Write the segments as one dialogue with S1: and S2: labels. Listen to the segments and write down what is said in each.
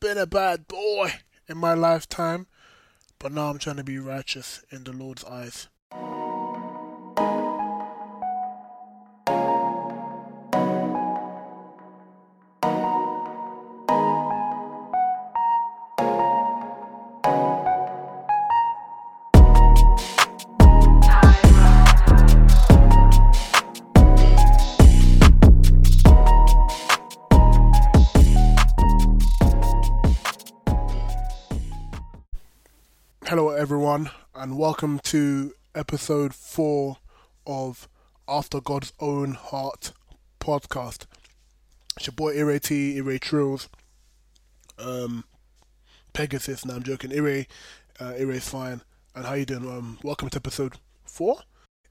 S1: been a bad boy in my lifetime, but now I'm trying to be righteous in the Lord's eyes. Welcome to episode four of After God's Own Heart podcast. It's your boy Ire T, Ire Trills, um, Pegasus. Now I'm joking. Ire, uh, fine. And how you doing? Um, welcome to episode four.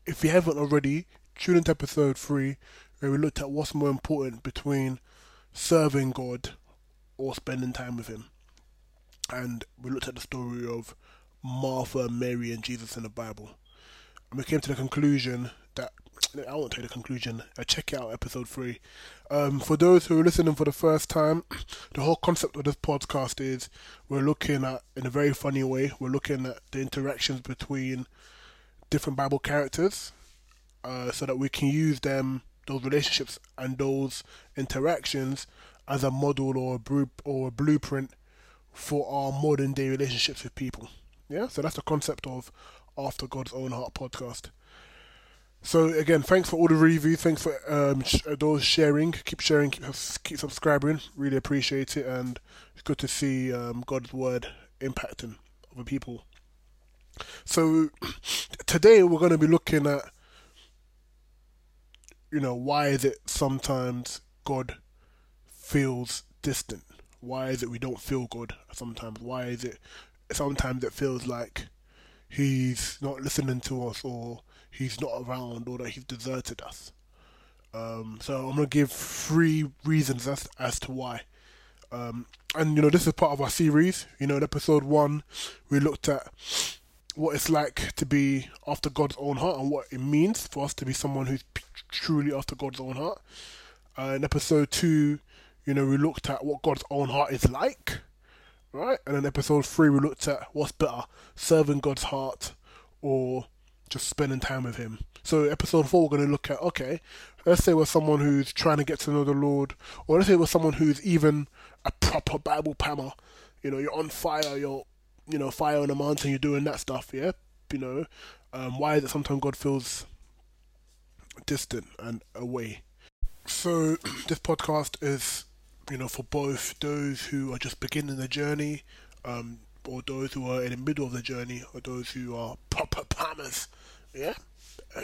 S1: If you haven't already, tune into episode three, where we looked at what's more important between serving God or spending time with Him. And we looked at the story of Martha, Mary, and Jesus in the Bible. And we came to the conclusion that I won't tell you the conclusion. Check out episode three. Um, for those who are listening for the first time, the whole concept of this podcast is we're looking at, in a very funny way, we're looking at the interactions between different Bible characters, uh, so that we can use them, those relationships, and those interactions as a model or a, bru- or a blueprint for our modern day relationships with people. Yeah, so that's the concept of After God's Own Heart podcast. So again, thanks for all the reviews. Thanks for um, sh- those sharing. Keep sharing. Keep, keep subscribing. Really appreciate it, and it's good to see um, God's word impacting other people. So today we're going to be looking at, you know, why is it sometimes God feels distant? Why is it we don't feel God sometimes? Why is it sometimes it feels like he's not listening to us or he's not around or that he's deserted us. Um, so I'm gonna give three reasons as as to why. Um, and you know this is part of our series. You know, in episode one, we looked at what it's like to be after God's own heart and what it means for us to be someone who's truly after God's own heart. Uh, in episode two, you know, we looked at what God's own heart is like right? And then episode three, we looked at what's better, serving God's heart or just spending time with Him. So episode four, we're going to look at okay, let's say we're someone who's trying to get to know the Lord, or let's say we're someone who's even a proper Bible pammer. You know, you're on fire, you're you know fire on a mountain, you're doing that stuff, yeah. You know, um, why is it sometimes God feels distant and away? So this podcast is you know, for both those who are just beginning the journey, um, or those who are in the middle of the journey, or those who are proper palmers. Yeah,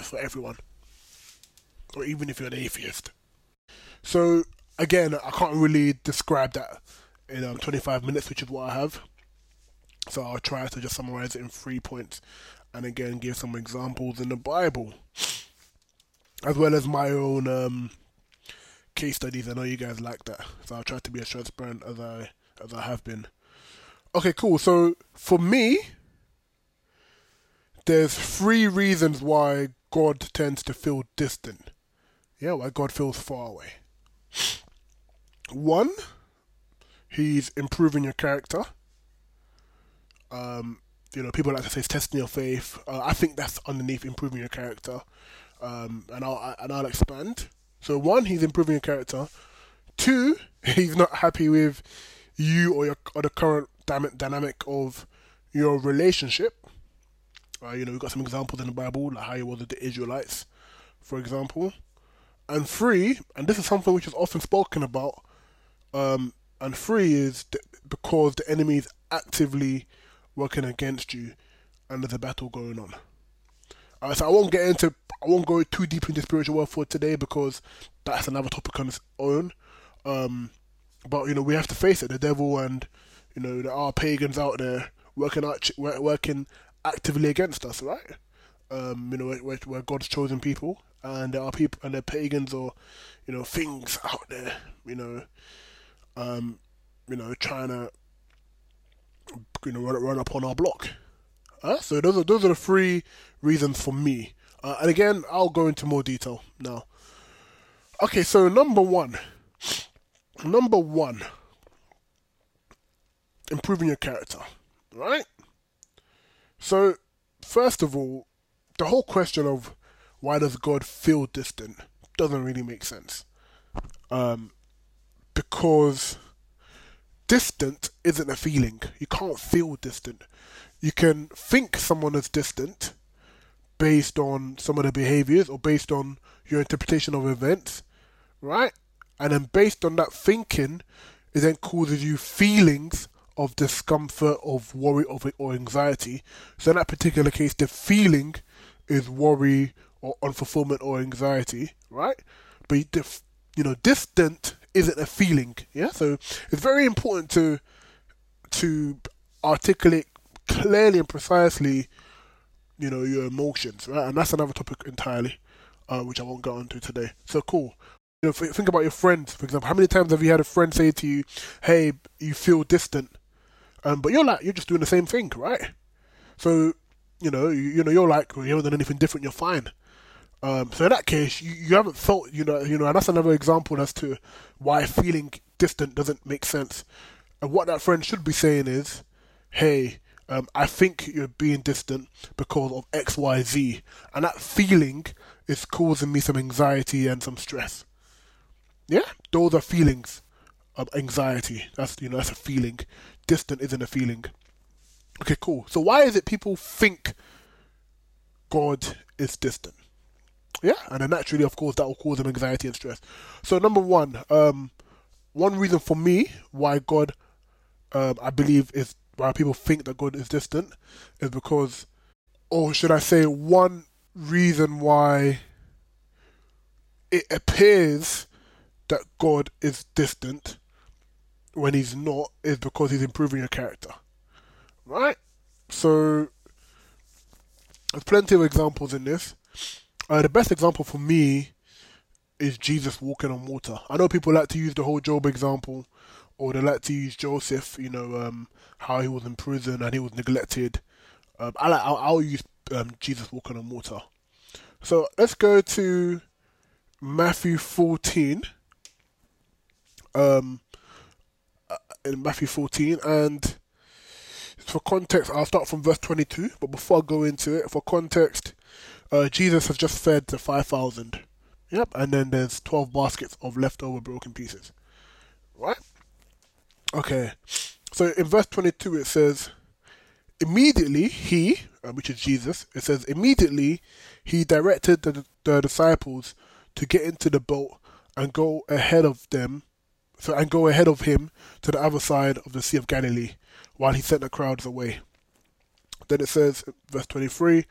S1: for everyone, or even if you're an atheist. So again, I can't really describe that in um, 25 minutes, which is what I have. So I'll try to just summarize it in three points, and again give some examples in the Bible, as well as my own um, case studies. I know you guys like that, so I'll try to be as transparent as I as I have been. Okay, cool. So for me, there's three reasons why God tends to feel distant. Yeah, why God feels far away. One, He's improving your character. Um, you know, people like to say it's testing your faith. Uh, I think that's underneath improving your character. Um, and I'll and I'll expand. So one, he's improving your character. Two, he's not happy with you or your or the current dynamic of your relationship. Uh, you know, we've got some examples in the Bible, like how he was with the Israelites, for example. And three, and this is something which is often spoken about, um, and three is th- because the enemy is actively working against you and there's a battle going on. Uh, so I won't get into, I won't go too deep into spiritual warfare today because that's another topic on its own. Um, but you know we have to face it, the devil and you know there are pagans out there working out, working actively against us, right? Um, you know we're, we're God's chosen people, and there are people and there are pagans or you know things out there, you know, um, you know trying to you know run, run up on our block. Uh, so those are those are the three reasons for me. Uh, and again, I'll go into more detail now. Okay, so number one, number one, improving your character, right? So, first of all, the whole question of why does God feel distant doesn't really make sense. Um, because distant isn't a feeling. You can't feel distant. You can think someone is distant based on some of their behaviors or based on your interpretation of events, right? And then based on that thinking, it then causes you feelings of discomfort, of worry, of or anxiety. So in that particular case, the feeling is worry or unfulfillment or anxiety, right? But you know, distant isn't a feeling, yeah. So it's very important to to articulate clearly and precisely, you know, your emotions, right? And that's another topic entirely, uh, which I won't get onto today. So cool. You know, think about your friends, for example. How many times have you had a friend say to you, "Hey, you feel distant," um, but you're like, you're just doing the same thing, right? So, you know, you, you know, you're like, well, you haven't done anything different. You're fine. Um, so in that case, you, you haven't felt, you know, you know, and that's another example as to why feeling distant doesn't make sense. And what that friend should be saying is, "Hey, um, I think you're being distant because of X, Y, Z, and that feeling is causing me some anxiety and some stress." Yeah, those are feelings of anxiety. That's you know that's a feeling. Distant isn't a feeling. Okay, cool. So why is it people think God is distant? Yeah, and then naturally, of course, that will cause them anxiety and stress. So number one, um, one reason for me why God, um, I believe, is why people think that God is distant, is because, or should I say, one reason why it appears that God is distant when he's not is because he's improving your character. Right? So there's plenty of examples in this. Uh, the best example for me is Jesus walking on water. I know people like to use the whole Job example, or they like to use Joseph. You know um, how he was in prison and he was neglected. Um, I like I'll, I'll use um, Jesus walking on water. So let's go to Matthew 14 um, uh, in Matthew 14, and for context, I'll start from verse 22. But before I go into it, for context, uh, Jesus has just fed the 5,000. Yep, and then there's 12 baskets of leftover broken pieces. Right? Okay, so in verse 22 it says, Immediately he, uh, which is Jesus, it says, Immediately he directed the, the disciples to get into the boat and go ahead of them so and go ahead of him to the other side of the Sea of Galilee, while he sent the crowds away. Then it says, verse 23,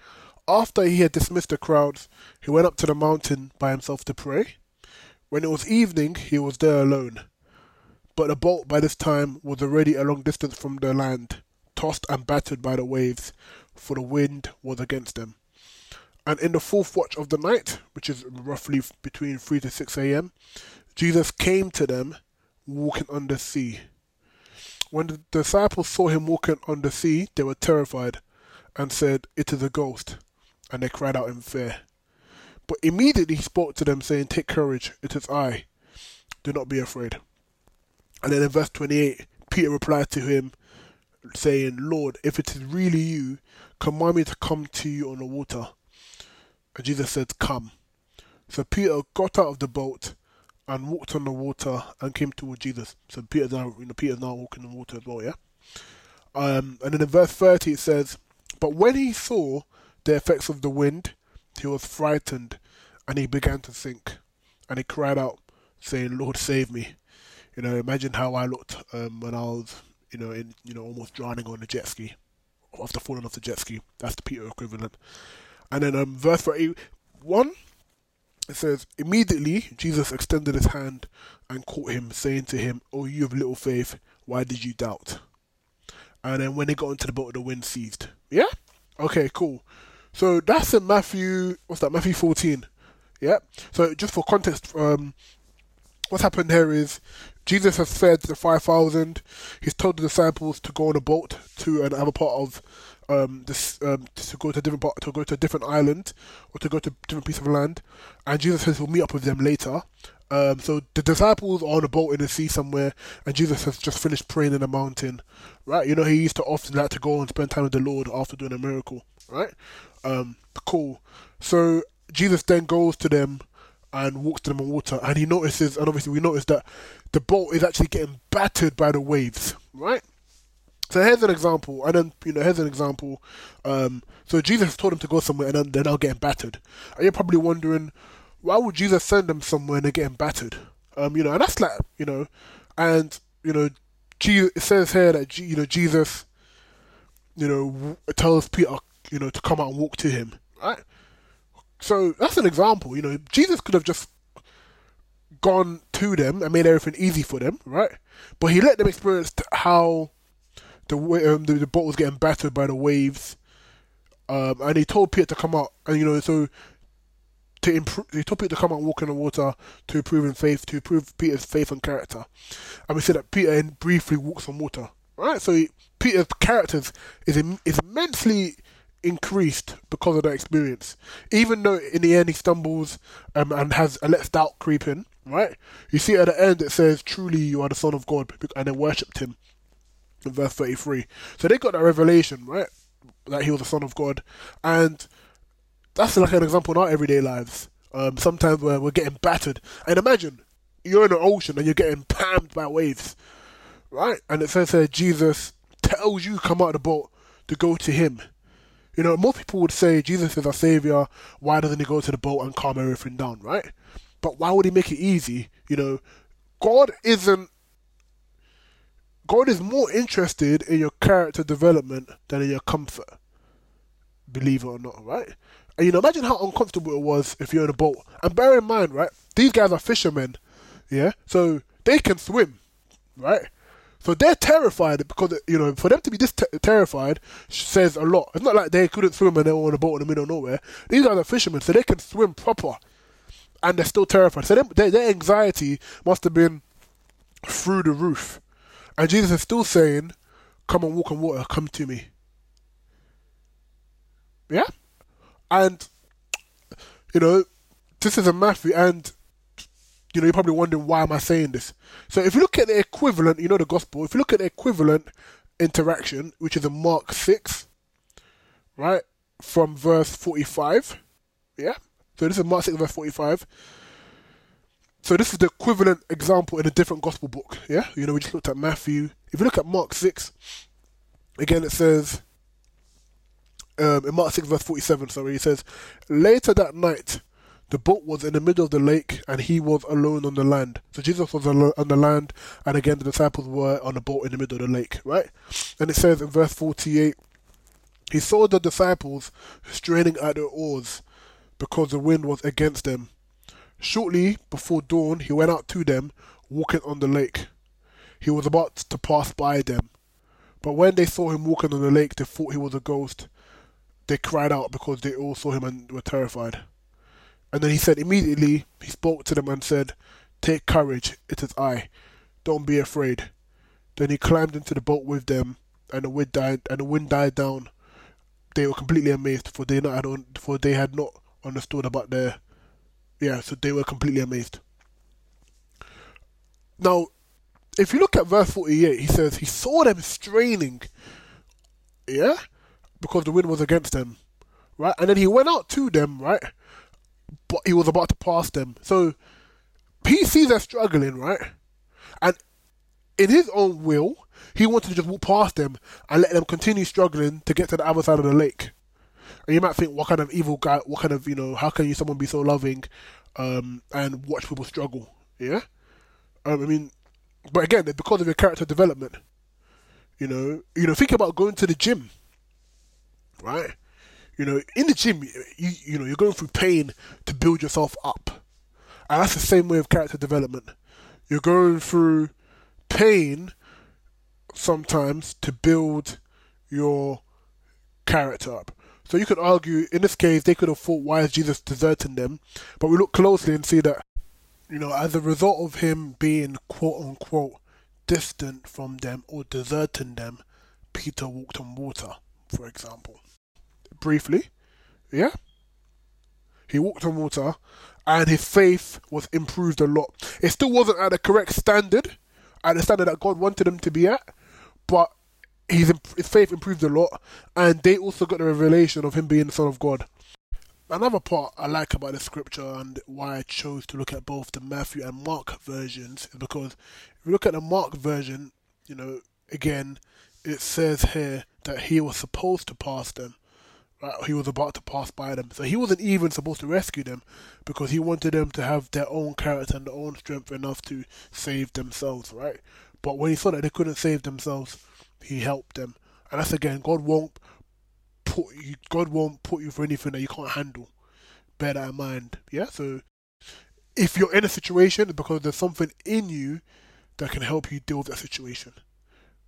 S1: after he had dismissed the crowds, he went up to the mountain by himself to pray. When it was evening, he was there alone. But the boat by this time was already a long distance from the land, tossed and battered by the waves, for the wind was against them. And in the fourth watch of the night, which is roughly between 3 to 6 a.m., Jesus came to them walking on the sea. When the disciples saw him walking on the sea, they were terrified and said, It is a ghost. And they cried out in fear. But immediately he spoke to them, saying, Take courage, it is I. Do not be afraid. And then in verse 28, Peter replied to him, saying, Lord, if it is really you, command me to come to you on the water. And Jesus said, Come. So Peter got out of the boat and walked on the water and came toward Jesus. So Peter's now, you know, Peter's now walking on the water as well, yeah. Um, and then in verse thirty it says, "But when he saw the effects of the wind, he was frightened, and he began to sink, and he cried out, saying, Lord, save me.' You know, imagine how I looked um, when I was, you know, in, you know, almost drowning on the jet ski, after falling off the jet ski. That's the Peter equivalent. And then um, verse thirty-one it says, Immediately Jesus extended his hand and caught him, saying to him, Oh, you of little faith, why did you doubt? And then when they got into the boat, the wind ceased. Yeah? Okay, cool. So that's in Matthew, what's that, Matthew 14. Yeah? So just for context, um, what's happened here is Jesus has fed the 5,000. He's told the disciples to go on a boat to another part of um, this um, to go to a different part, to go to a different island or to go to a different piece of land, and Jesus says he'll meet up with them later. Um, so the disciples are on a boat in the sea somewhere, and Jesus has just finished praying in a mountain, right? You know, he used to often like to go and spend time with the Lord after doing a miracle, right? Um, cool. So Jesus then goes to them and walks to them on water, and he notices, and obviously we notice that the boat is actually getting battered by the waves, right? So here's an example, and then you know here's an example. Um, so Jesus told them to go somewhere, and then they're now getting battered. And you're probably wondering, why would Jesus send them somewhere and they're getting battered? Um, you know, and that's like you know, and you know, Jesus, it says here that you know Jesus, you know, tells Peter, you know, to come out and walk to him, right? So that's an example. You know, Jesus could have just gone to them and made everything easy for them, right? But he let them experience how the way um, the, the boat was getting battered by the waves, um, and he told Peter to come out, and you know, so to improve, he told Peter to come out and walk in the water to improve in faith, to improve Peter's faith and character, and we said that Peter briefly walks on water, right? So he, Peter's character is is immensely increased because of that experience. Even though in the end he stumbles um, and has a lets doubt creep in, right? You see at the end it says, "Truly you are the Son of God," and they worshipped him in verse 33. So they got that revelation, right? That he was the Son of God. And that's like an example in our everyday lives. Um, sometimes we're, we're getting battered. And imagine you're in an ocean and you're getting pammed by waves, right? And it says here Jesus tells you come out of the boat to go to him. You know, most people would say Jesus is our savior. Why doesn't he go to the boat and calm everything down, right? But why would he make it easy? You know, God isn't God is more interested in your character development than in your comfort. Believe it or not, right? And you know, imagine how uncomfortable it was if you're in a boat. And bear in mind, right, these guys are fishermen, yeah? So they can swim, right? So they're terrified because, you know, for them to be this terrified says a lot. It's not like they couldn't swim and they were on a boat in the middle of nowhere. These guys are fishermen, so they can swim proper. And they're still terrified. So their, their anxiety must have been through the roof. And Jesus is still saying, Come and walk on water, come to me. Yeah? And, you know, this is a Matthew, and, you know, you're probably wondering why am I saying this? So if you look at the equivalent, you know, the gospel, if you look at the equivalent interaction, which is in Mark 6, right, from verse 45, yeah? So this is Mark 6, verse 45. So this is the equivalent example in a different gospel book. Yeah, you know, we just looked at Matthew. If you look at Mark six, again it says um, in Mark six verse forty seven. Sorry, he says later that night. The boat was in the middle of the lake, and he was alone on the land. So Jesus was on the land, and again the disciples were on the boat in the middle of the lake, right? And it says in verse forty-eight, he saw the disciples straining at their oars because the wind was against them Shortly before dawn, he went out to them, walking on the lake. He was about to pass by them. But when they saw him walking on the lake, they thought he was a ghost. They cried out because they all saw him and were terrified. And then he said, immediately, he spoke to them and said, Take courage, it is I. Don't be afraid. Then he climbed into the boat with them, and the wind died. And the wind died down. They were completely amazed, for they not had, for they had not understood about their yeah, so they were completely amazed. Now, if you look at verse 48, he says he saw them straining, yeah, because the wind was against them, right? And then he went out to them, right? But he was about to pass them. So sees them struggling, right? And in his own will, he wanted to just walk past them and let them continue struggling to get to the other side of the lake. And you might think, what kind of evil guy? What kind of you know? How can you someone be so loving, um, and watch people struggle? Yeah, um, I mean, but again, because of your character development. You know, you know, think about going to the gym, right? You know, in the gym, you you know, you're going through pain to build yourself up, and that's the same way of character development. You're going through pain sometimes to build your character up. So you could argue, in this case, they could have thought, why is Jesus deserting them? But we look closely and see that, you know, as a result of him being quote unquote distant from them or deserting them, Peter walked on water, for example. Briefly, yeah? He walked on water, and his faith was improved a lot. It still wasn't at the correct standard, at the standard that God wanted him to be at, but his, his faith improved a lot, and they also got the revelation of him being the Son of God. Another part I like about the scripture and why I chose to look at both the Matthew and Mark versions is because if you look at the Mark version, you know, again, it says here that he was supposed to pass them. Right? He was about to pass by them. So he wasn't even supposed to rescue them because he wanted them to have their own character and their own strength enough to save themselves, right? But when he saw that they couldn't save themselves, he helped them. And that's again, God won't put you God won't put you for anything that you can't handle. Bear that in mind. Yeah? So if you're in a situation because there's something in you that can help you deal with that situation.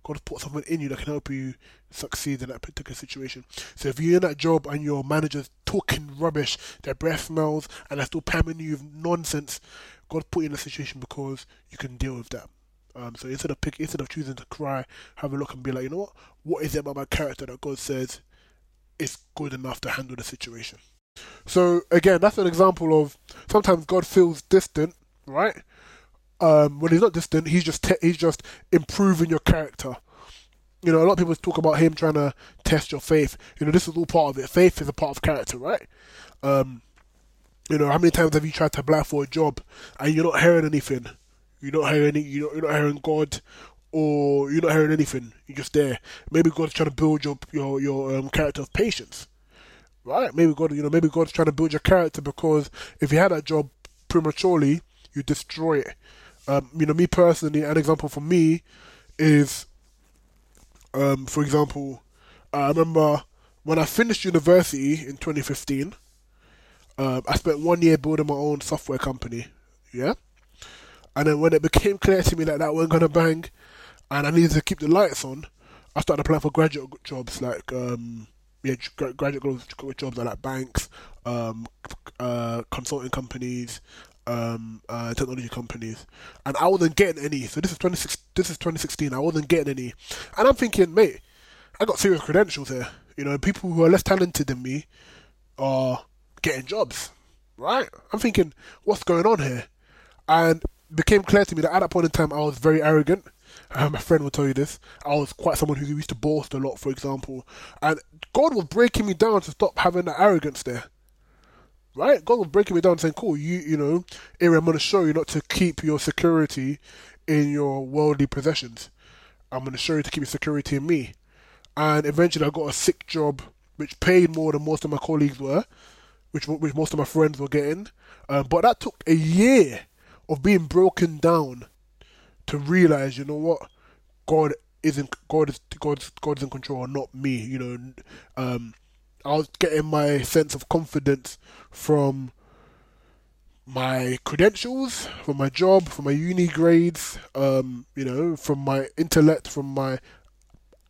S1: God has put something in you that can help you succeed in that particular situation. So if you're in that job and your manager's talking rubbish, their breath smells, and they're still pamming you with nonsense, God put you in a situation because you can deal with that. Um, so instead of pick, instead of choosing to cry, have a look and be like, you know what? What is it about my character that God says is good enough to handle the situation? So again, that's an example of sometimes God feels distant, right? Um, when he's not distant, he's just te- he's just improving your character. You know, a lot of people talk about him trying to test your faith. You know, this is all part of it. Faith is a part of character, right? Um, you know, how many times have you tried to apply for a job and you're not hearing anything? You're not hearing any. You're not, hearing God, or you're not hearing anything. You're just there. Maybe God's trying to build your your your um, character of patience, right? Maybe God, you know, maybe God's trying to build your character because if you had that job prematurely, you destroy it. Um, you know, me personally, an example for me is, um, for example, I remember when I finished university in 2015. Um, I spent one year building my own software company. Yeah, and then when it became clear to me that that wasn't gonna bang, and I needed to keep the lights on, I started applying for graduate jobs like um, yeah, graduate jobs like banks, um, uh, consulting companies, um, uh, technology companies, and I wasn't getting any. So this is 26, this is 2016. I wasn't getting any, and I'm thinking, mate, I got serious credentials here. You know, people who are less talented than me are getting jobs, right? I'm thinking, what's going on here? And became clear to me that at that point in time, I was very arrogant. Uh, my friend will tell you this. I was quite someone who used to boast a lot, for example, and God was breaking me down to stop having that arrogance there right? God was breaking me down saying, cool, you, you know, Aaron, I'm going to show you not to keep your security in your worldly possessions. I'm going to show you to keep your security in me. And eventually I got a sick job which paid more than most of my colleagues were, which, which most of my friends were getting. Um, but that took a year of being broken down to realize, you know what, God isn't God is God's God's in control, not me. You know, um, I was getting my sense of confidence from my credentials, from my job, from my uni grades, um, you know, from my intellect, from my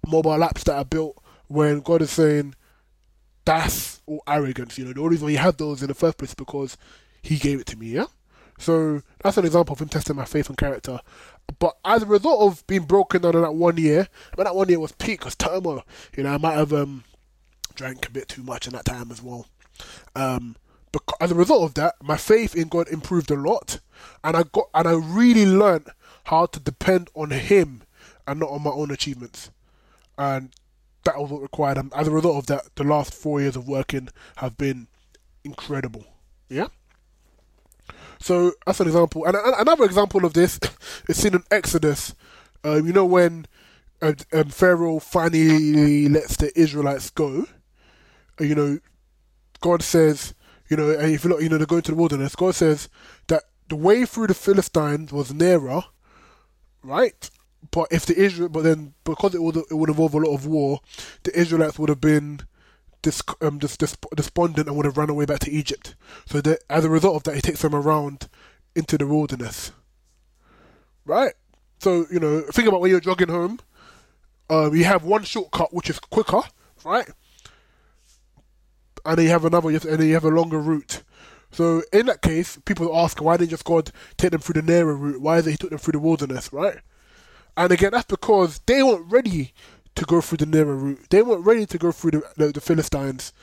S1: mobile apps that I built. When God is saying that's all arrogance, you know, the only reason He had those in the first place because He gave it to me, yeah. So that's an example of Him testing my faith and character. But as a result of being broken down in that one year, I mean, that one year was peak, was turmoil. You know, I might have um, drank a bit too much in that time as well. Um, but as a result of that, my faith in God improved a lot, and I got and I really learned how to depend on Him and not on my own achievements, and that was what required. And as a result of that, the last four years of working have been incredible. Yeah. So that's an example, and another example of this is seen in Exodus. Um, you know when um, um, Pharaoh finally lets the Israelites go you know, God says, you know, and if you look, you know, they're going to the wilderness, God says that the way through the Philistines was nearer, right? But if the Israel, but then because it would it would involve a lot of war, the Israelites would have been dis, um, dis, dis, despondent and would have run away back to Egypt. So that as a result of that, he takes them around into the wilderness, right? So you know, think about when you're jogging home. Um, you have one shortcut which is quicker, right? And then you have another, and then you have a longer route. So in that case, people ask, why didn't just God take them through the narrow route? Why is it He took them through the wilderness, right? And again, that's because they weren't ready to go through the narrow route. They weren't ready to go through the, the, the Philistines,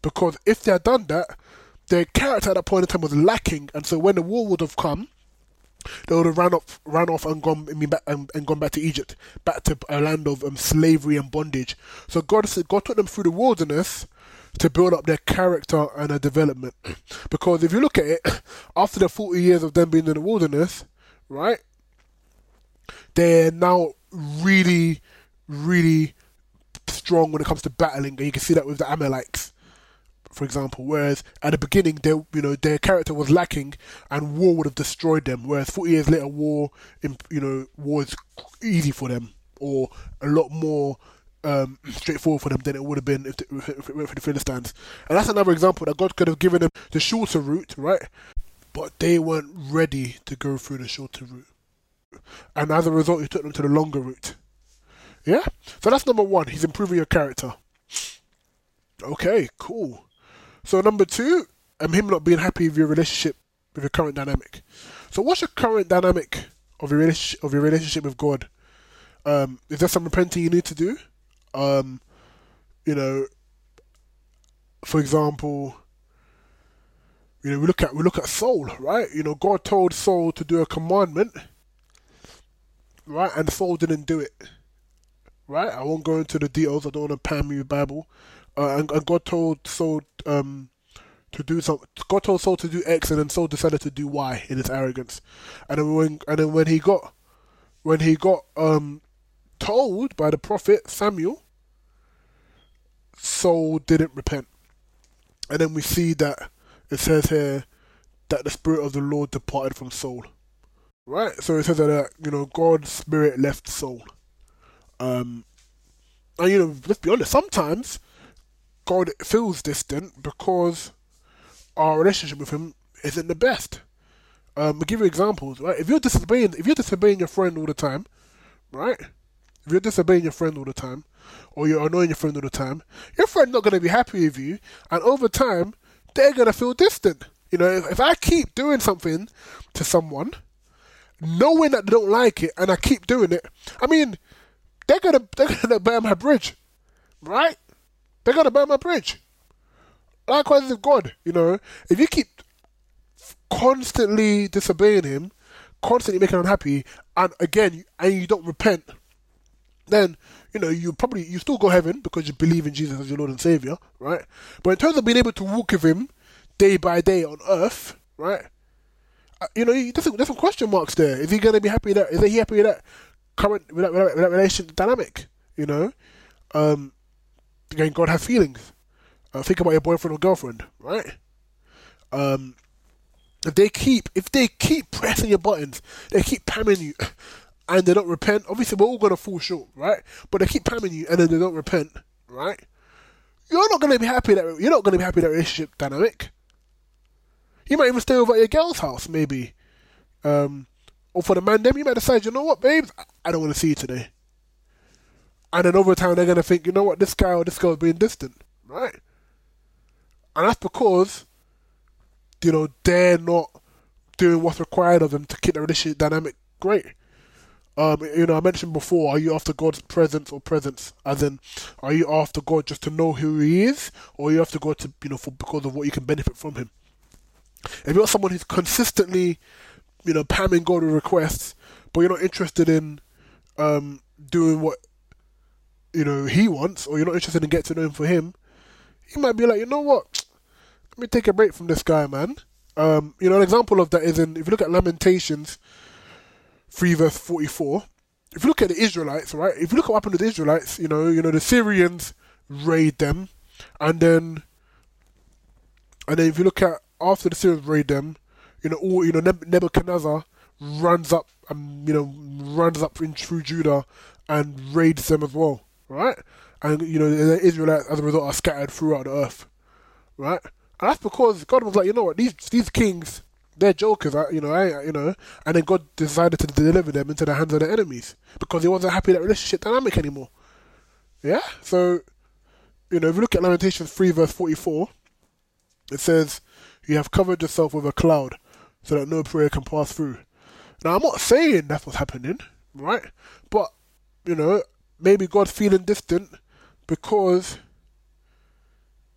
S1: because if they had done that, their character at that point in time was lacking, and so when the war would have come, they would have ran off, ran off and gone, back, and, and gone back to Egypt, back to a land of um, slavery and bondage. So God, God took them through the wilderness to build up their character and their development. Because if you look at it, after the 40 years of them being in the wilderness, right, they're now really, really strong when it comes to battling, and you can see that with the Amalekites for example. Whereas at the beginning, they, you know, their character was lacking, and war would have destroyed them. Whereas 40 years later, war, you know, was easy for them, or a lot more um, straightforward for them than it would have been if, it went for the Philistines. And that's another example that God could have given them the shorter route, right? But they weren't ready to go through the shorter route. And as a result, He took them to the longer route. Yeah? So that's number one. He's improving your character. Okay, cool. So number two, um, him not being happy with your relationship with your current dynamic. So what's your current dynamic of your relationship of your relationship with God? Um, is there some repenting you need to do? Um, you know, for example, you know, we look at we look at Saul, right? You know, God told Saul to do a commandment, right? And Saul didn't do it, right? I won't go into the details. I don't want to pan with Bible, uh, and, and, God told Saul um, to do some. God told Saul to do X, and then Saul decided to do Y in his arrogance. And then when and then when he got when he got um, told by the prophet Samuel, Saul didn't repent. And then we see that it says here that the spirit of the Lord departed from Saul. Right? So it says that uh, you know God's spirit left Saul. Um, and you know, let's be honest. Sometimes God feels distant because our relationship with Him isn't the best. Um, I'll give you examples, right? If you're disobeying, if you're disobeying your friend all the time, right? If you're disobeying your friend all the time, or you're annoying your friend all the time, your friend's not going to be happy with you, and over time, they're going to feel distant. You know, if, if I keep doing something to someone, knowing that they don't like it, and I keep doing it, I mean, they're gonna they're gonna burn my bridge, right? They're gonna burn my bridge. Likewise with God, you know, if you keep constantly disobeying Him, constantly making him unhappy, and again, and you don't repent, then you know you probably you still go heaven because you believe in Jesus as your Lord and Savior, right? But in terms of being able to walk with Him day by day on earth, right? Uh, you know, there's some, there's some question marks there. Is he going to be happy that? Is he happy with that current with that, with that, with that relationship dynamic? You know, um, again, God has feelings. Uh, think about your boyfriend or girlfriend, right? Um, if they keep if they keep pressing your buttons, they keep pamming you, and they don't repent. Obviously, we're all gonna fall short, right? But they keep pamming you, and then they don't repent, right? You're not gonna be happy that you're not gonna be happy that relationship dynamic. You might even stay over at your girl's house, maybe. Um, or for the man, then you might decide, you know what, babes, I don't want to see you today and then over time they're gonna think, you know what, this guy or this girl is being distant, right? And that's because, you know, they're not doing what's required of them to keep the relationship dynamic great. Um, you know, I mentioned before, are you after God's presence or presence? As in, are you after God just to know who He is, or are you after God to, you know, for because of what you can benefit from Him? If you're someone who's consistently, you know, pamming God with requests, but you're not interested in um, doing what you know he wants, or you're not interested in getting to know him for him, he might be like, you know what, let me take a break from this guy, man. Um, you know, an example of that is in if you look at Lamentations three verse forty four. If you look at the Israelites, right? If you look at what happened to the Israelites, you know, you know the Syrians raid them, and then and then if you look at after the Syrians raid them, you know, all you know Nebuchadnezzar runs up and you know runs up in through Judah and raids them as well right? And you know the Israelites as a result are scattered throughout the earth, right? And that's because God was like, you know what, these these kings, they're jokers, you know, I, you know, and then God decided to deliver them into the hands of their enemies because He wasn't happy with that relationship dynamic anymore. Yeah, so you know, if you look at Lamentations three verse forty four, it says, "You have covered yourself with a cloud, so that no prayer can pass through." Now, I'm not saying that's what's happening, right? But you know, maybe God's feeling distant because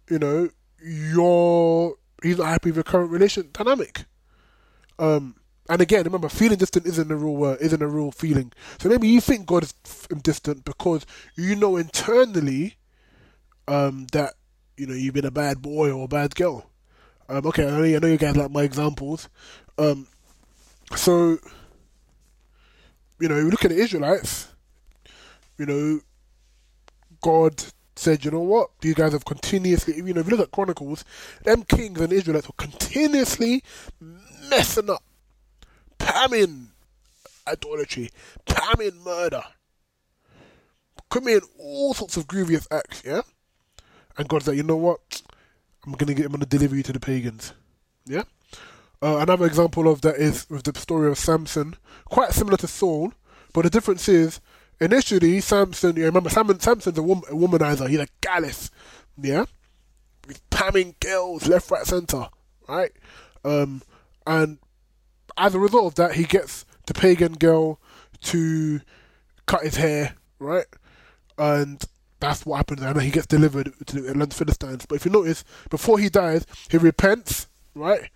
S1: you know you're he's not happy with your current relationship dynamic. Um, and again, remember, feeling distant isn't a real word, isn't a real feeling. So maybe you think God is distant because you know internally um, that you know you've been a bad boy or a bad girl. Um, okay, I know, I know you guys like my examples. Um, so you know, look at the Israelites. You know, God said, you know what? These guys have continuously, you know, if you look at Chronicles, them kings and Israelites were continuously messing up, pamming idolatry, pamming murder, committing all sorts of grievous acts, yeah? And God's like, you know what? I'm gonna get, I'm gonna deliver you to the pagans, yeah? Uh, another example of that is with the story of Samson, quite similar to Saul, but the difference is initially Samson, you remember Sam, Samson's a, wom- a womanizer. He's a gallus, yeah. He's pamming girls left, right, center, right? Um, and as a result of that, he gets the pagan girl to cut his hair, right? And that's what happens. And then he gets delivered to the Philistines. But if you notice, before he dies, he repents, right?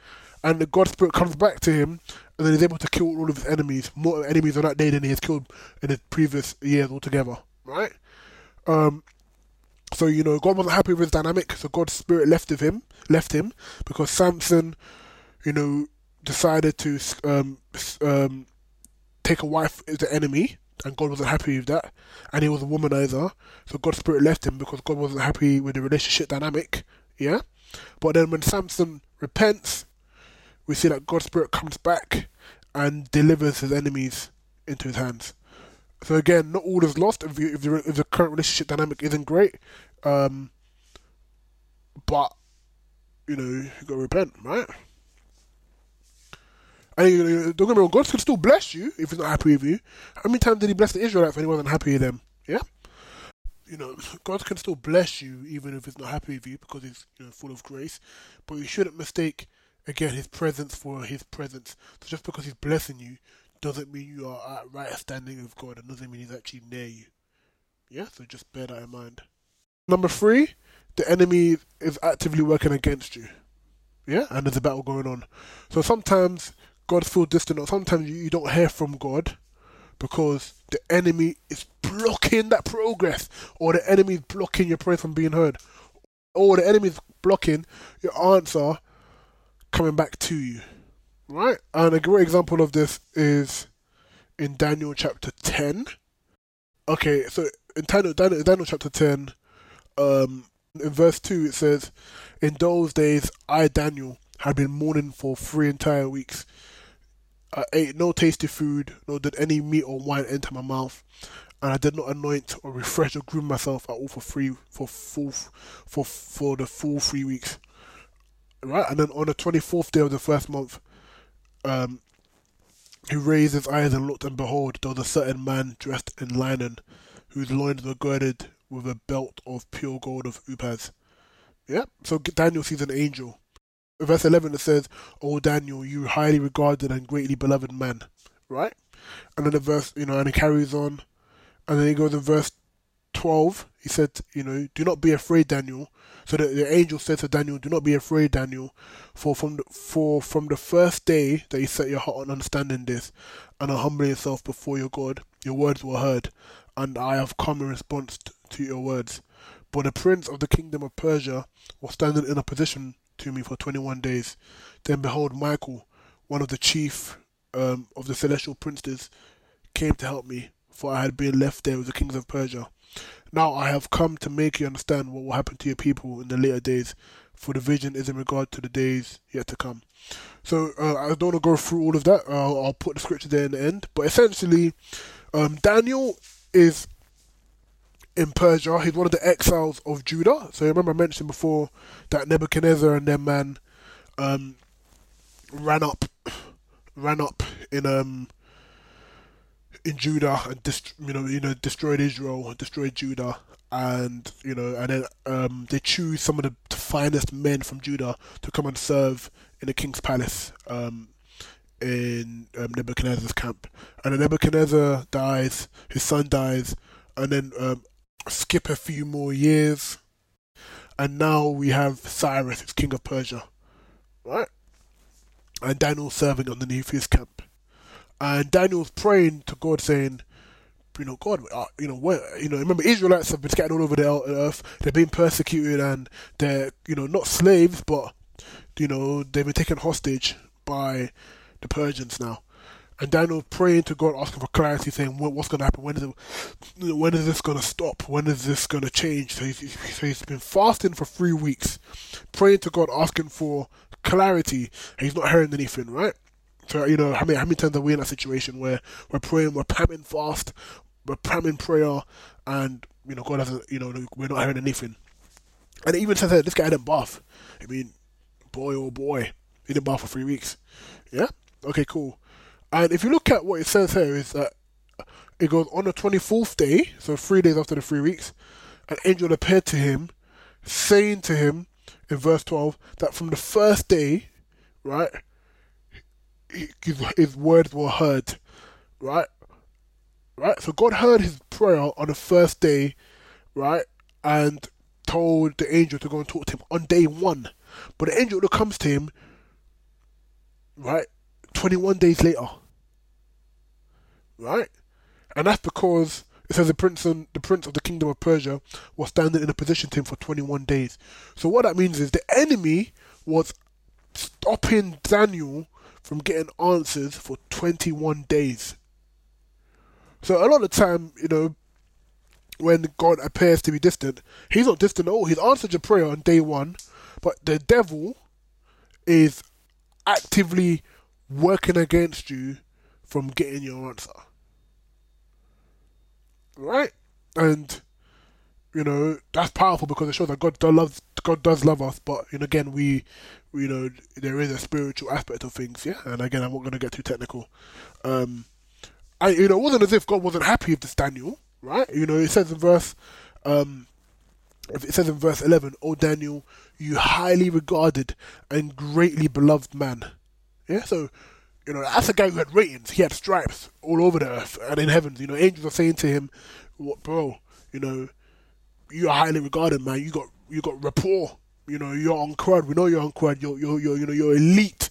S1: And the God Spirit comes back to him and then he's able to kill all of his enemies, more enemies on that day than he has killed in his previous years altogether, right? Um, so you know, God wasn't happy with his dynamic, so God's spirit left of him, left him, because Samson, you know, decided to um, um, take a wife as the enemy, and God wasn't happy with that, and he was a womanizer, so God's spirit left him because God wasn't happy with the relationship dynamic, yeah. But then when Samson repents, we see that God's Spirit comes back and delivers his enemies into his hands. So again, not all is lost if, you, if, the, if the current relationship dynamic isn't great. Um, but, you know, you gotta repent, right? Don't get me wrong, God can still bless you if he's not happy with you. How many times did he bless the Israelites when he wasn't happy with them? Yeah? You know, God can still bless you even if he's not happy with you because he's you know, full of grace. But you shouldn't mistake again his presence for his presence. So just because he's blessing you doesn't mean you are at right standing with God and doesn't mean he's actually near you. Yeah, so just bear that in mind. Number three, the enemy is actively working against you. Yeah, and there's a battle going on. So sometimes God feels distant, sometimes you, you don't hear from God because the enemy is blocking that progress, or the enemy is blocking your prayer from being heard, or the enemy is blocking your answer coming back to you. Right? And a great example of this is in Daniel chapter 10. Okay, so in Daniel, Daniel, Daniel chapter 10, um, in verse 2, it says, In those days, I, Daniel, had been mourning for three entire weeks. I ate no tasty food, nor did any meat or wine enter my mouth, and I did not anoint or refresh or groom myself at all for free for full for for the full three weeks right? And then on the 24th day of the first month, um, he raised his eyes and looked, and behold, there was a certain man dressed in linen, whose loins were girded with a belt of pure gold of Uphaz. Yeah, so Daniel sees an angel. Verse 11 it says, O Daniel, you highly regarded and greatly beloved man. Right? And then the verse, you know, and it carries on. And then he goes in verse 12, he said, you know, do not be afraid, Daniel. So the, the angel said to Daniel, do not be afraid, Daniel, for from the, for from the first day that you set your heart on understanding this and on humbling yourself before your God, your words were heard, and I have come in response to your words. But the prince of the kingdom of Persia was standing in opposition to me for 21 days. Then behold, Michael, one of the chief um, of the celestial princes, came to help me, for I had been left there with the kings of Persia. Now I have come to make you understand what will happen to your people in the later days, for the vision is in regard to the days yet to come. So uh, I don't want to go through all of that. Uh, I'll put the scripture there in the end. But essentially, um, Daniel is in Persia. He's one of the exiles of Judah. So remember I mentioned before that Nebuchadnezzar and their man um, ran up, ran up in um, in Judah and dist- you know you know destroyed Israel, destroyed Judah, and you know and then um, they choose some of the, finest men from Judah to come and serve in the king's palace um, in um, Nebuchadnezzar's camp, and then Nebuchadnezzar dies, his son dies, and then um, skip a few more years, and now we have Cyrus, king of Persia, right? And Daniel serving underneath his camp. And Daniel's praying to God, saying, you know, God, uh, you know, where, you know, remember Israelites have been scattered all over the earth. They're being persecuted, and they're, you know, not slaves, but you know, they've been taken hostage by the Persians now. And Daniel praying to God, asking for clarity, saying, "What's going to happen? When is it, when is this going to stop? When is this going to change?" So he's, so he's been fasting for three weeks, praying to God, asking for clarity. And he's not hearing anything, right? So you know, how many how many times are we in that situation where we're praying, we're pramming fast, we're pramming prayer, and you know, God hasn't, you know, we're not hearing anything. And it even says that this guy didn't bath. I mean, boy, oh boy, he didn't bath for three weeks. Yeah. Okay. Cool. And if you look at what it says here, is that it goes on the 24th day, so three days after the three weeks, an angel appeared to him, saying to him in verse 12 that from the first day, right, his, his words were heard, right? Right? So God heard his prayer on the first day, right? And told the angel to go and talk to him on day one. But the angel that comes to him, right, 21 days later right? And that's because it says the prince and the prince of the kingdom of Persia was standing in a position to him for 21 days. So what that means is the enemy was stopping Daniel from getting answers for 21 days. So a lot of the time, you know, when God appears to be distant, he's not distant at all. He's answered your prayer on day one, but the devil is actively working against you from getting your answer. Right? And you know, that's powerful because it shows that God does love God does love us, but you know, again we you know, there is a spiritual aspect of things, yeah. And again I'm not gonna get too technical. Um I you know, it wasn't as if God wasn't happy with this Daniel, right? You know, it says in verse um it says in verse 11, "O Daniel, you highly regarded and greatly beloved man." Yeah, so you know, that's a guy who had ratings. He had stripes all over the earth and in heavens. You know, angels are saying to him, "What, bro? You know, you are highly regarded, man. You got you got rapport. You know, you're on crud. We know you're on crud. You're you're, you're you know you're elite.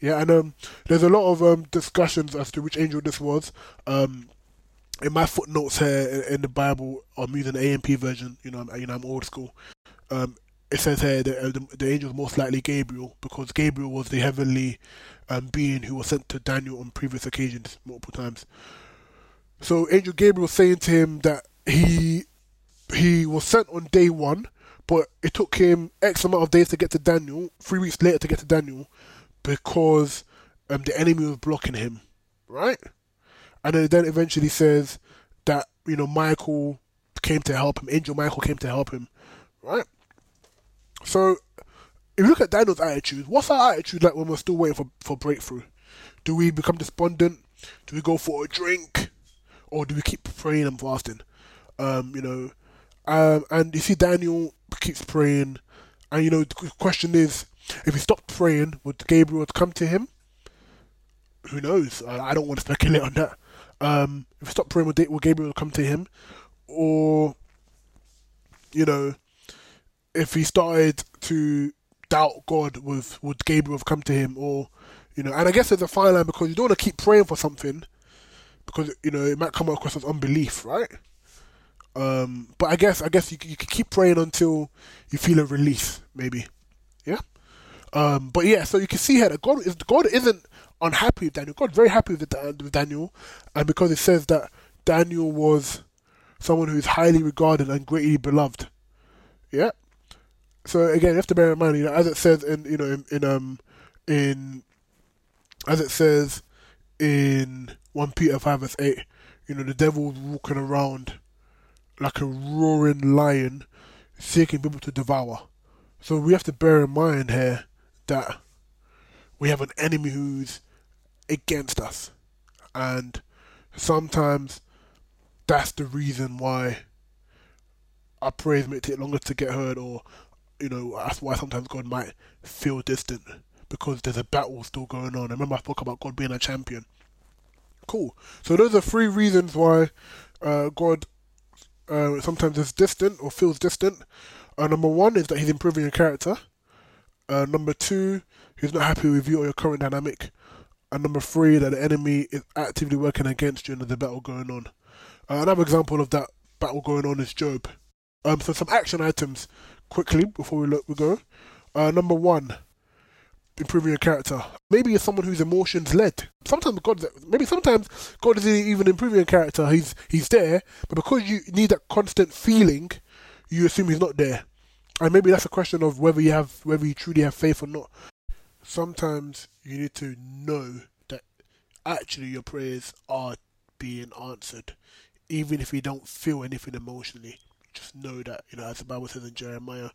S1: Yeah, and um, there's a lot of um discussions as to which angel this was. Um, in my footnotes here in, the Bible, I'm using the AMP version. You know, I'm, you know, I'm old school. Um, it says here that uh, the, the angel is most likely Gabriel because Gabriel was the heavenly um, being who was sent to Daniel on previous occasions, multiple times. So Angel Gabriel was saying to him that he he was sent on day one, but it took him X amount of days to get to Daniel, three weeks later to get to Daniel, because um, the enemy was blocking him, right? And then, then eventually says that you know Michael came to help him, Angel Michael came to help him, right? So you look at Daniel's attitude, what's our attitude like when we're still waiting for, for breakthrough? Do we become despondent? Do we go for a drink? Or do we keep praying and fasting? Um, you know, um, and you see Daniel keeps praying, and you know the question is, if he stopped praying, would Gabriel come to him? Who knows? I, don't want to speculate on that. Um, if he stopped praying, would, would Gabriel come to him? Or, you know, if he started to doubt God with would Gabriel have come to him or you know and I guess there's a fine line because you don't want to keep praying for something because you know it might come across as unbelief right? Um, but I guess I guess you you can keep praying until you feel a release maybe. Yeah? Um, but yeah so you can see here that God is God isn't unhappy with Daniel. God's very happy with, the, with Daniel and because it says that Daniel was someone who is highly regarded and greatly beloved. Yeah so again, you have to bear in mind, you know, as it says in you know in, in um in as it says in one Peter five verse eight, you know, the devil was walking around like a roaring lion, seeking people to devour. So we have to bear in mind here that we have an enemy who's against us, and sometimes that's the reason why our prayers may take longer to get heard, or you know, that's why sometimes God might feel distant because there's a battle still going on. I remember I spoke about God being a champion. Cool. So those are three reasons why uh, God uh, sometimes is distant or feels distant. Uh, number one is that he's improving your character. Uh, number two, he's not happy with you or your current dynamic. And number three, that the enemy is actively working against you and there's a battle going on. Uh, another example of that battle going on is Job. Um, so some action items quickly before we look we go. Uh, number one, improving your character. Maybe you're someone who's emotions led. Sometimes God, maybe sometimes God isn't even improving your character. He's he's there, but because you need that constant feeling, you assume he's not there. And maybe that's a question of whether you have whether you truly have faith or not. Sometimes you need to know that actually your prayers are being answered, even if you don't feel anything emotionally. Just know that, you know, as the Bible says in Jeremiah,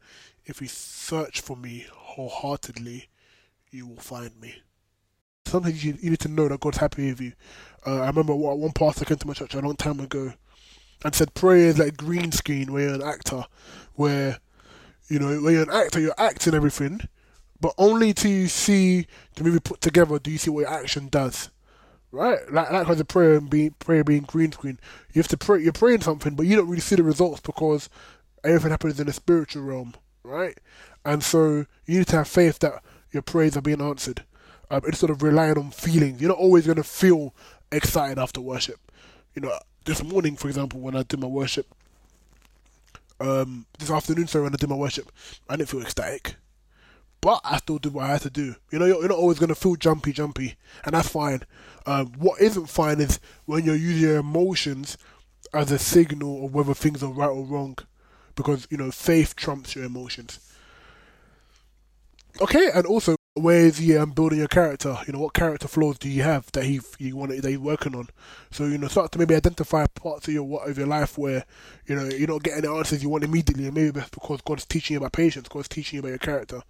S1: if you search for me wholeheartedly, you will find me. Sometimes you, need to know that God's happy with you. Uh, I remember one pastor came to my church a long time ago and said prayer is like green screen where you're an actor, where you know when you're an actor you're acting everything, but only to see the movie put together do you see what your action does. Right, like like the prayer and being prayer being green screen, you have to pray. You're praying something, but you don't really see the results because everything happens in the spiritual realm, right? And so you need to have faith that your prayers are being answered. Um, instead of relying on feelings, you're not always going to feel excited after worship. You know, this morning, for example, when I did my worship, um, this afternoon, sorry, when I did my worship, I didn't feel ecstatic, but I still did what I had to do. You know, you're, you're not always going to feel jumpy, jumpy, and that's fine. Um, what isn't fine is when you're using your emotions as a signal of whether things are right or wrong, because you know faith trumps your emotions. Okay, and also where is he um, building your character? You know, what character flaws do you have that he you want that he's working on? So you know, start to maybe identify parts of your what of your life where you know you're not getting the answers you want immediately, and maybe that's because God's teaching you about patience, God's teaching you about your character.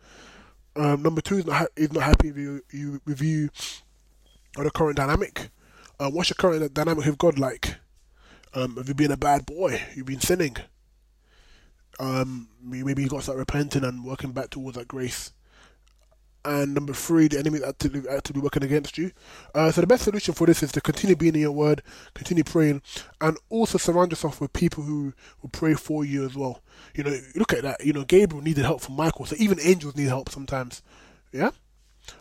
S1: Um, number two is not ha- is not happy with you, you with you or the current dynamic. Um, what's your current dynamic with God like? Um, have you been a bad boy? You've been sinning. Um, maybe you've got to start repenting and working back towards that grace and number three, the enemy actively, actively working against you. Uh, so the best solution for this is to continue being in your word, continue praying, and also surround yourself with people who will pray for you as well. You know, look at that. You know, Gabriel needed help from Michael, so even angels need help sometimes. Yeah.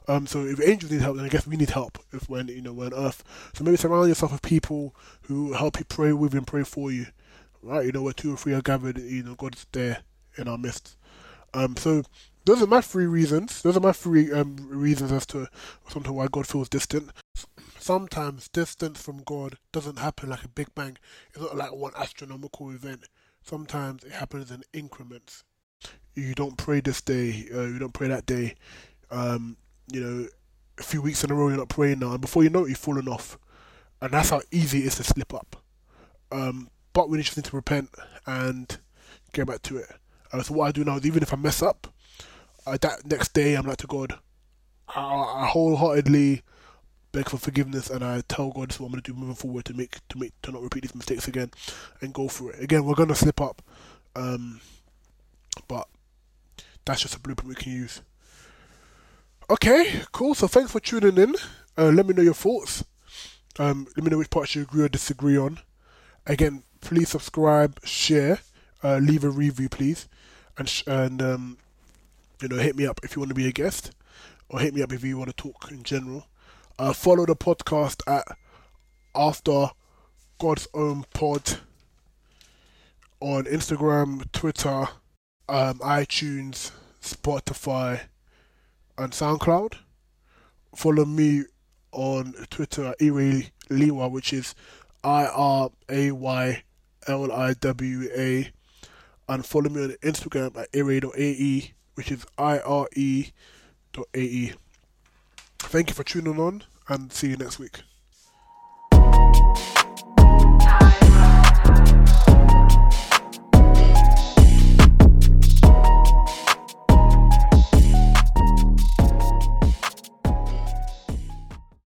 S1: Um, so if angels need help, then I guess we need help if when you know we're on Earth. So maybe surround yourself with people who help you pray with and pray for you. Right? You know, where two or three are gathered, you know, God's there in our midst. Um, so those are my three reasons. Those are my three um, reasons as to sometimes why God feels distant. Sometimes distance from God doesn't happen like a big bang. It's not like one astronomical event. Sometimes it happens in increments. You don't pray this day. Uh, you don't pray that day. Um, you know, a few weeks in a row you're not praying now, and before you know it, you've fallen off. And that's how easy it is to slip up. Um, but we just need to repent and get back to it. Uh, so what I do now is even if I mess up, uh, that next day I'm like to God, I, I wholeheartedly beg for forgiveness and I tell God this is what I'm gonna do moving forward to make to make to not repeat these mistakes again and go for it. Again, we're gonna slip up, um, but that's just a blueprint we can use. Okay, cool. So thanks for tuning in. Uh, let me know your thoughts. Um, let me know which parts you agree or disagree on. Again, please subscribe, share, uh, leave a review, please, and sh- and um, you know, hit me up if you want to be a guest, or hit me up if you want to talk in general. Uh, follow the podcast at After God's Own Pod on Instagram, Twitter, um, iTunes, Spotify, and SoundCloud. Follow me on Twitter at which is I R A Y L I W A, and follow me on Instagram at Iray.ae which is ire.ae. Thank you for tuning on and see you next week.